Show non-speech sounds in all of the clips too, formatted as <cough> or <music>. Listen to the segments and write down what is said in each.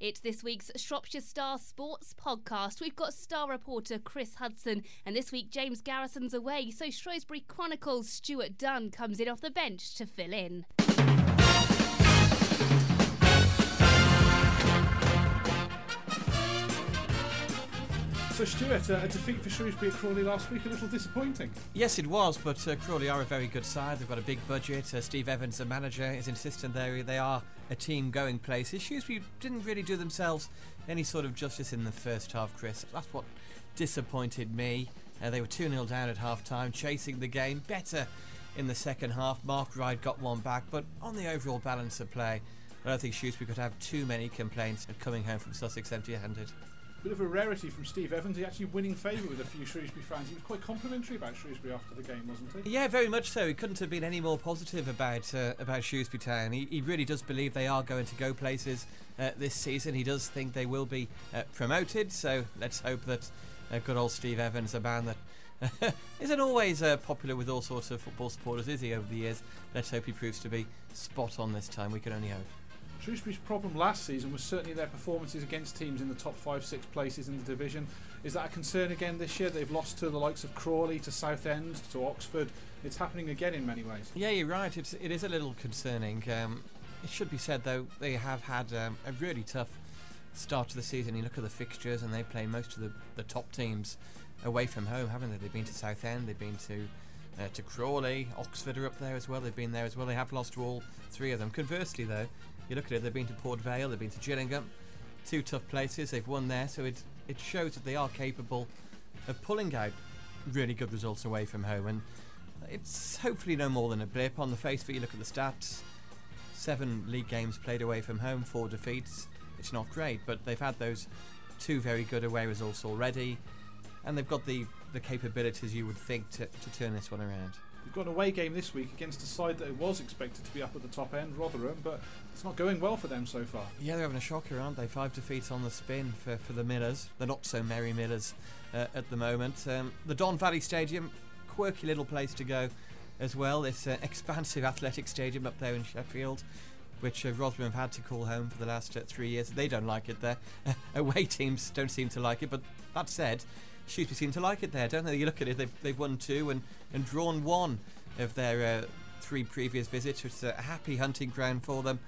It's this week's Shropshire Star Sports podcast. We've got star reporter Chris Hudson, and this week James Garrison's away, so Shrewsbury Chronicles' Stuart Dunn comes in off the bench to fill in. So, Stuart, uh, a defeat for Shrewsbury at Crawley last week, a little disappointing. Yes, it was, but uh, Crawley are a very good side. They've got a big budget. Uh, Steve Evans, the manager, is insistent they they are a team going places. Shrewsbury didn't really do themselves any sort of justice in the first half, Chris. That's what disappointed me. Uh, they were 2 0 down at half time, chasing the game better in the second half. Mark Wright got one back, but on the overall balance of play, I don't think Shrewsbury could have too many complaints at coming home from Sussex empty handed. Bit of a rarity from Steve Evans. He actually winning favour with a few Shrewsbury fans. He was quite complimentary about Shrewsbury after the game, wasn't he? Yeah, very much so. He couldn't have been any more positive about uh, about Shrewsbury Town. He, he really does believe they are going to go places uh, this season. He does think they will be uh, promoted. So let's hope that uh, good old Steve Evans, a man that <laughs> isn't always uh, popular with all sorts of football supporters, is he, over the years? Let's hope he proves to be spot on this time. We can only hope. Shrewsbury's problem last season was certainly their performances against teams in the top five, six places in the division. Is that a concern again this year? They've lost to the likes of Crawley, to Southend, to Oxford. It's happening again in many ways. Yeah, you're right. It's it is a little concerning. Um, it should be said though they have had um, a really tough start to the season. You look at the fixtures and they play most of the, the top teams away from home, haven't they? They've been to Southend, they've been to uh, to Crawley, Oxford are up there as well. They've been there as well. They have lost to all three of them. Conversely, though, you look at it, they've been to Port Vale, they've been to Gillingham, two tough places. They've won there, so it it shows that they are capable of pulling out really good results away from home. And it's hopefully no more than a blip. On the face of it, you look at the stats: seven league games played away from home, four defeats. It's not great, but they've had those two very good away results already, and they've got the the capabilities you would think to, to turn this one around. We've got an away game this week against a side that was expected to be up at the top end, Rotherham, but it's not going well for them so far. Yeah, they're having a shocker, aren't they? Five defeats on the spin for, for the Millers, the not so merry Millers uh, at the moment. Um, the Don Valley Stadium, quirky little place to go as well. This uh, expansive athletic stadium up there in Sheffield. Which uh, Rotherham have had to call home for the last uh, three years. They don't like it there. <laughs> away teams don't seem to like it. But that said, Shrewsbury seem to like it there, don't they? You look at it, they've, they've won two and, and drawn one of their uh, three previous visits, which is a happy hunting ground for them.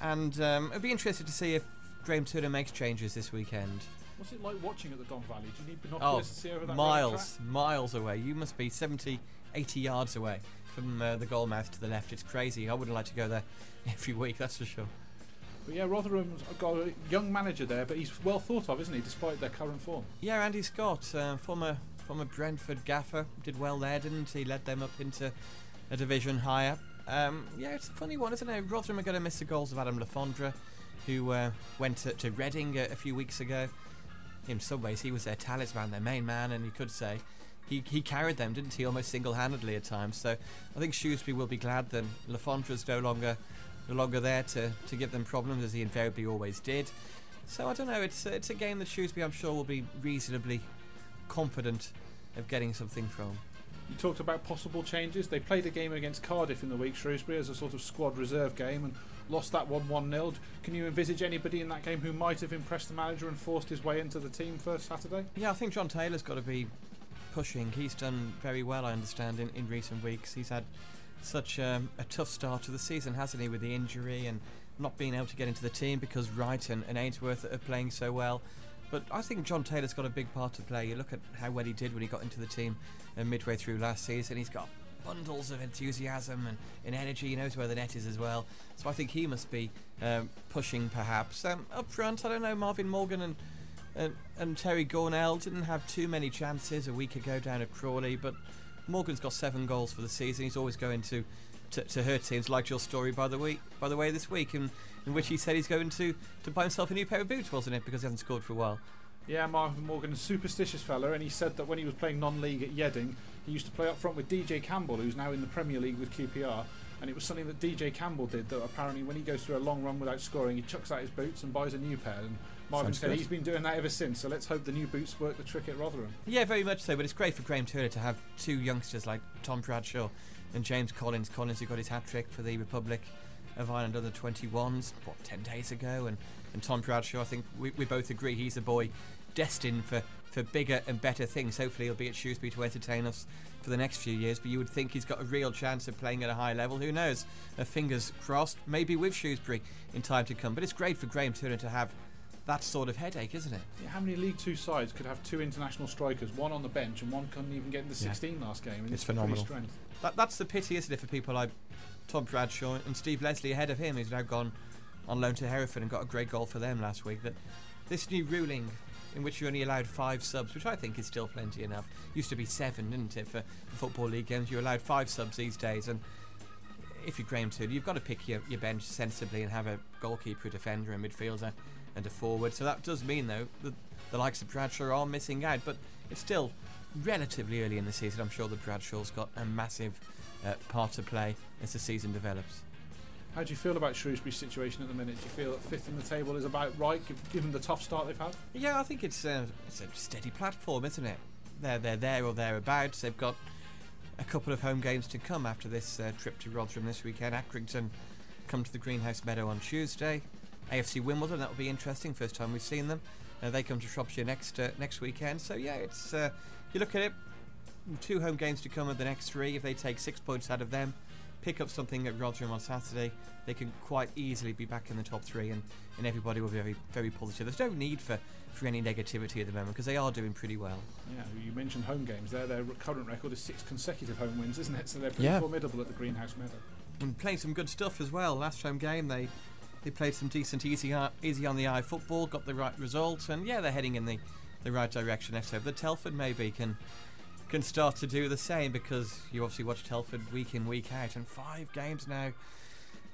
And um, I'd be interested to see if Graham Turner makes changes this weekend. What's it like watching at the Don Valley? Do you need binoculars oh, to see over that miles, miles away. You must be 70, 80 yards away from uh, the goal mouth to the left. It's crazy. I wouldn't like to go there <laughs> every week, that's for sure. But yeah, Rotherham's got a young manager there, but he's well thought of, isn't he, despite their current form? Yeah, Andy Scott, uh, former former Brentford gaffer, did well there, didn't he? Led them up into a division higher. Um, yeah, it's a funny one, isn't it? Rotherham are going to miss the goals of Adam Le Fondre, who uh, went to, to Reading a, a, few weeks ago. In some ways, he was their talisman, their main man, and you could say he, he carried them, didn't he? Almost single handedly at times. So I think Shrewsbury will be glad that Le Fondre's no longer no longer there to, to give them problems as he invariably always did. So I don't know. It's it's a game that Shrewsbury, I'm sure, will be reasonably confident of getting something from. You talked about possible changes. They played a game against Cardiff in the week, Shrewsbury, as a sort of squad reserve game and lost that 1 1 0. Can you envisage anybody in that game who might have impressed the manager and forced his way into the team for Saturday? Yeah, I think John Taylor's got to be pushing. He's done very well, I understand, in, in recent weeks. He's had such um, a tough start to the season, hasn't he, with the injury and not being able to get into the team because Wright and, and Ainsworth are playing so well. But I think John Taylor's got a big part to play. You look at how well he did when he got into the team uh, midway through last season. He's got bundles of enthusiasm and, and, energy. He knows where the net is as well. So I think he must be um, pushing perhaps. Um, up front, I don't know, Marvin Morgan and, and, and Terry Gornell didn't have too many chances a week ago down at Crawley, but Morgan's got seven goals for the season. He's always going to, to, to her teams. Like your story, by the way, by the way, this week, in, in which he said he's going to, to buy himself a new pair of boots, wasn't it? Because he hasn't scored for a while. Yeah, Marvin Morgan, a superstitious fella, and he said that when he was playing non-league at Yeading, he used to play up front with DJ Campbell, who's now in the Premier League with QPR. And it was something that DJ Campbell did that apparently when he goes through a long run without scoring, he chucks out his boots and buys a new pair. And Marvin Sounds said good. he's been doing that ever since. So let's hope the new boots work the trick at Rotherham. Yeah, very much so. But it's great for Graham Turner to have two youngsters like Tom Bradshaw and James Collins. Collins, who got his hat trick for the Republic of Ireland under 21s, what, 10 days ago. And, and Tom Bradshaw, I think we, we both agree he's a boy destined for, for bigger and better things. Hopefully, he'll be at Shrewsbury to entertain us for the next few years. But you would think he's got a real chance of playing at a high level. Who knows? Uh, fingers crossed, maybe with Shrewsbury in time to come. But it's great for Graham Turner to have that sort of headache, isn't it? Yeah, how many League Two sides could have two international strikers, one on the bench and one couldn't even get in the Yeah. 16 last game? And It's phenomenal. Strength. That, that's the pity, isn't it, for people like Tom Bradshaw and Steve Leslie ahead of him, who's now gone on loan to Hereford and got a great goal for them last week. That this new ruling, in which you're only allowed five subs, which I think is still plenty enough, used to be seven, didn't it, for, football league games? You're allowed five subs these days, and if you're Graham Turner, you've got to pick your, your bench sensibly and have a goalkeeper, a defender, a midfielder, and a forward. So that does mean, though, that the likes of Bradshaw are missing out, but it's still relatively early in the season. I'm sure that Bradshaw's got a massive uh, part to play as the season develops. How do you feel about Shrewsbury's situation at the minute? Do you feel that fifth in the table is about right, given the tough start they've had? Yeah, I think it's a, it's a steady platform, isn't it? They're they're there or thereabouts. They've got a couple of home games to come after this uh, trip to Rotherham this weekend. Accrington come to the Greenhous Meadow on Tuesday. AFC Wimbledon that will be interesting. First time we've seen them. Uh, they come to Shropshire next uh, next weekend. So yeah, it's uh, you look at it. Two home games to come of the next three. If they take six points out of them, pick up something at Rotherham on Saturday, they can quite easily be back in the top three, and, and everybody will be very very positive. There's no need for, for any negativity at the moment because they are doing pretty well. Yeah, you mentioned home games there. Their current record is six consecutive home wins, isn't it? So they're pretty Yeah. formidable at the Greenhous Meadow. and playing some good stuff as well. Last home game they they played some decent easy uh, easy on the eye football, got the right result, and yeah, they're heading in the, the right direction. Next hope that Telford maybe can can start to do the same because you obviously watch Telford week in week out, and five games now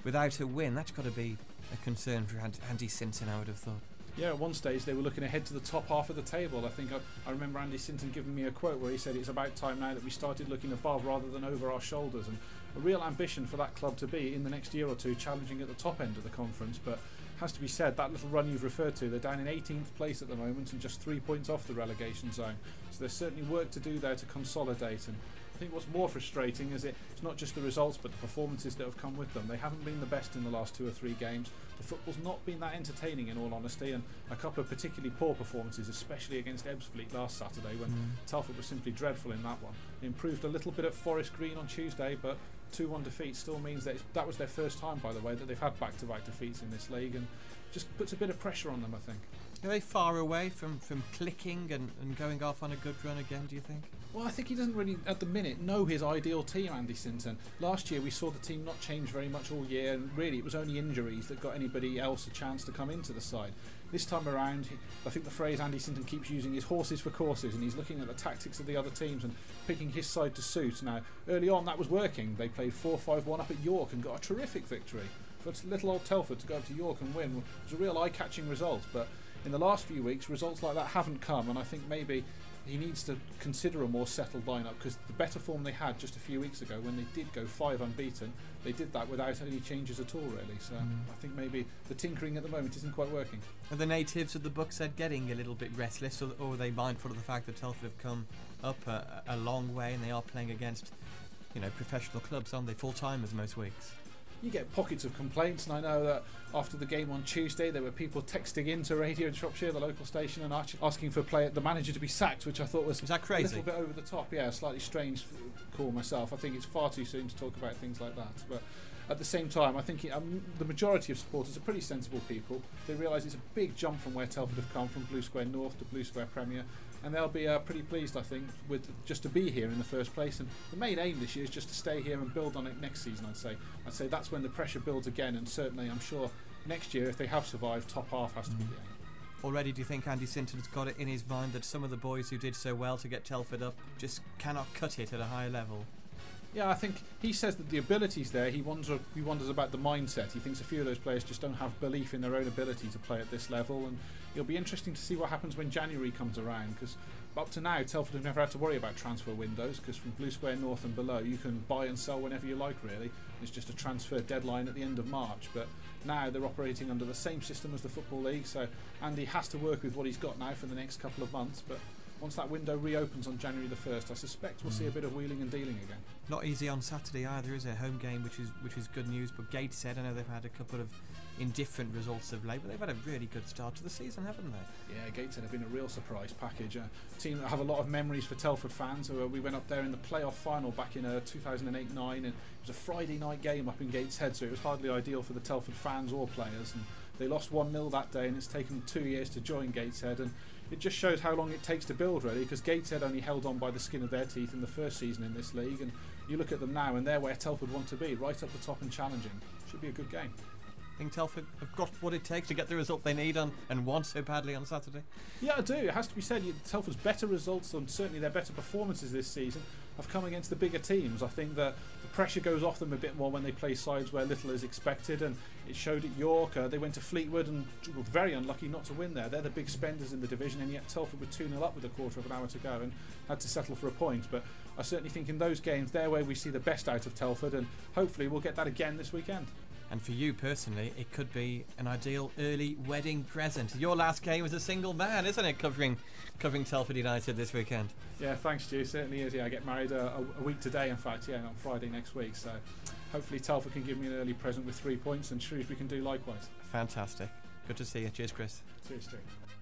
without a win. That's got to be a concern for Andy Sinton, I would have thought. Yeah, at one stage they were looking ahead to the top half of the table. I think I, I remember Andy Sinton giving me a quote where he said it's about time now that we started looking above rather than over our shoulders. And a real ambition for that club to be in the next year or two challenging at the top end of the conference. But has to be said that little run you've referred to, they're down in 18th place at the moment and just three points off the relegation zone. So there's certainly work to do there to consolidate. And I think what's more frustrating is it, it's not just the results but the performances that have come with them. They haven't been the best in the last two or three games. The football's not been that entertaining in all honesty, and a couple of particularly poor performances, especially against Ebbsfleet last Saturday when mm. Telford was simply dreadful in that one. They improved a little bit at Forest Green on Tuesday, but 2 1 defeat still means that it's, that was their first time, by the way, that they've had back to back defeats in this league, and just puts a bit of pressure on them, I think. Are they far away from, from clicking and, and going off on a good run again, do you think? Well, I think he doesn't really, at the minute, know his ideal team, Andy Sinton. Last year, we saw the team not change very much all year, and really, it was only injuries that got anybody else a chance to come into the side. This time around, I think the phrase Andy Sinton keeps using is horses for courses, and he's looking at the tactics of the other teams and picking his side to suit. Now, early on, that was working. They played 4 5 1 up at York and got a terrific victory. For little old Telford to go up to York and win was a real eye catching result, but in the last few weeks, results like that haven't come, and I think maybe he needs to consider a more settled lineup because the better form they had just a few weeks ago when they did go five unbeaten, they did that without any changes at all, really. So Mm. I think maybe the tinkering at the moment isn't quite working. Are the natives of the Bucks Head getting a little bit restless, or, or are they mindful of the fact that Telford have come up a, a long way and they are playing against, you know, professional clubs, aren't they? Full timers most weeks. You get pockets of complaints, and I know that after the game on Tuesday, there were people texting into Radio Shropshire, the local station, and asking for play the manager to be sacked, which I thought was that a little bit over the top. Yeah, a slightly strange call myself. I think it's far too soon to talk about things like that. But at the same time, I think it, um, the majority of supporters are pretty sensible people. They realise it's a big jump from where Telford have come from Blue Square North to Blue Square Premier, and they'll be uh, pretty pleased, I think, with just to be here in the first place. And the main aim this year is just to stay here and build on it next season. I'd say. I'd say that's when the pressure builds again, and certainly, I'm sure next year, if they have survived, top half has to be Mm. the aim. Already, do you think Andy Sinton's got it in his mind that some of the boys who did so well to get Telford up just cannot cut it at a higher level? Yeah, I think he says that the ability's there. He wonders, he wonders about the mindset. He thinks a few of those players just don't have belief in their own ability to play at this level, and it'll be interesting to see what happens when January comes around. Because up to now, Telford have never had to worry about transfer windows. Because from Blue Square North and below, you can buy and sell whenever you like. Really, it's just a transfer deadline at the end of March. But now they're operating under the same system as the football league, so Andy has to work with what he's got now for the next couple of months. But once that window reopens on January the first, I suspect we'll see a bit of wheeling and dealing again. Not easy on Saturday either, is it? Home game, which is which is good news. But Gateshead, I know they've had a couple of indifferent results of late, but they've had a really good start to the season, haven't they? Yeah, Gateshead have been a real surprise package. A team that have a lot of memories for Telford fans. Uh, we went up there in the playoff final back in uh, 2008-9, and it was a Friday night game up in Gateshead, so it was hardly ideal for the Telford fans or players. And they lost 1-0 that day, and it's taken two years to join Gateshead. And it just shows how long it takes to build, really, because Gateshead only held on by the skin of their teeth in the first season in this league, and you look at them now, and they're where Telford want to be, right up the top and challenging. Should be a good game. Think Telford have got what it takes to get the result they need on and want so badly on Saturday? Yeah, I do. It has to be said. Telford's better results and certainly their better performances this season have come against the bigger teams. I think that the pressure goes off them a bit more when they play sides where little is expected, and it showed at York. Uh, they went to Fleetwood and were very unlucky not to win there. They're the big spenders in the division, and yet Telford were 2 0 up with a quarter of an hour to go and had to settle for a point. But I certainly think in those games, they're where we see the best out of Telford, and hopefully we'll get that again this weekend. And for you personally, it could be an ideal early wedding present. Your last game as a single man, isn't it? Covering, covering Telford United this weekend. Yeah, thanks, Stu. Certainly is. Yeah, I get married uh, a, a, week today, in fact. Yeah, on Friday next week. So hopefully Telford can give me an early present with three points, and Shrewsbury can do likewise. Fantastic. Good to see you. Cheers, Chris. Cheers, Stu.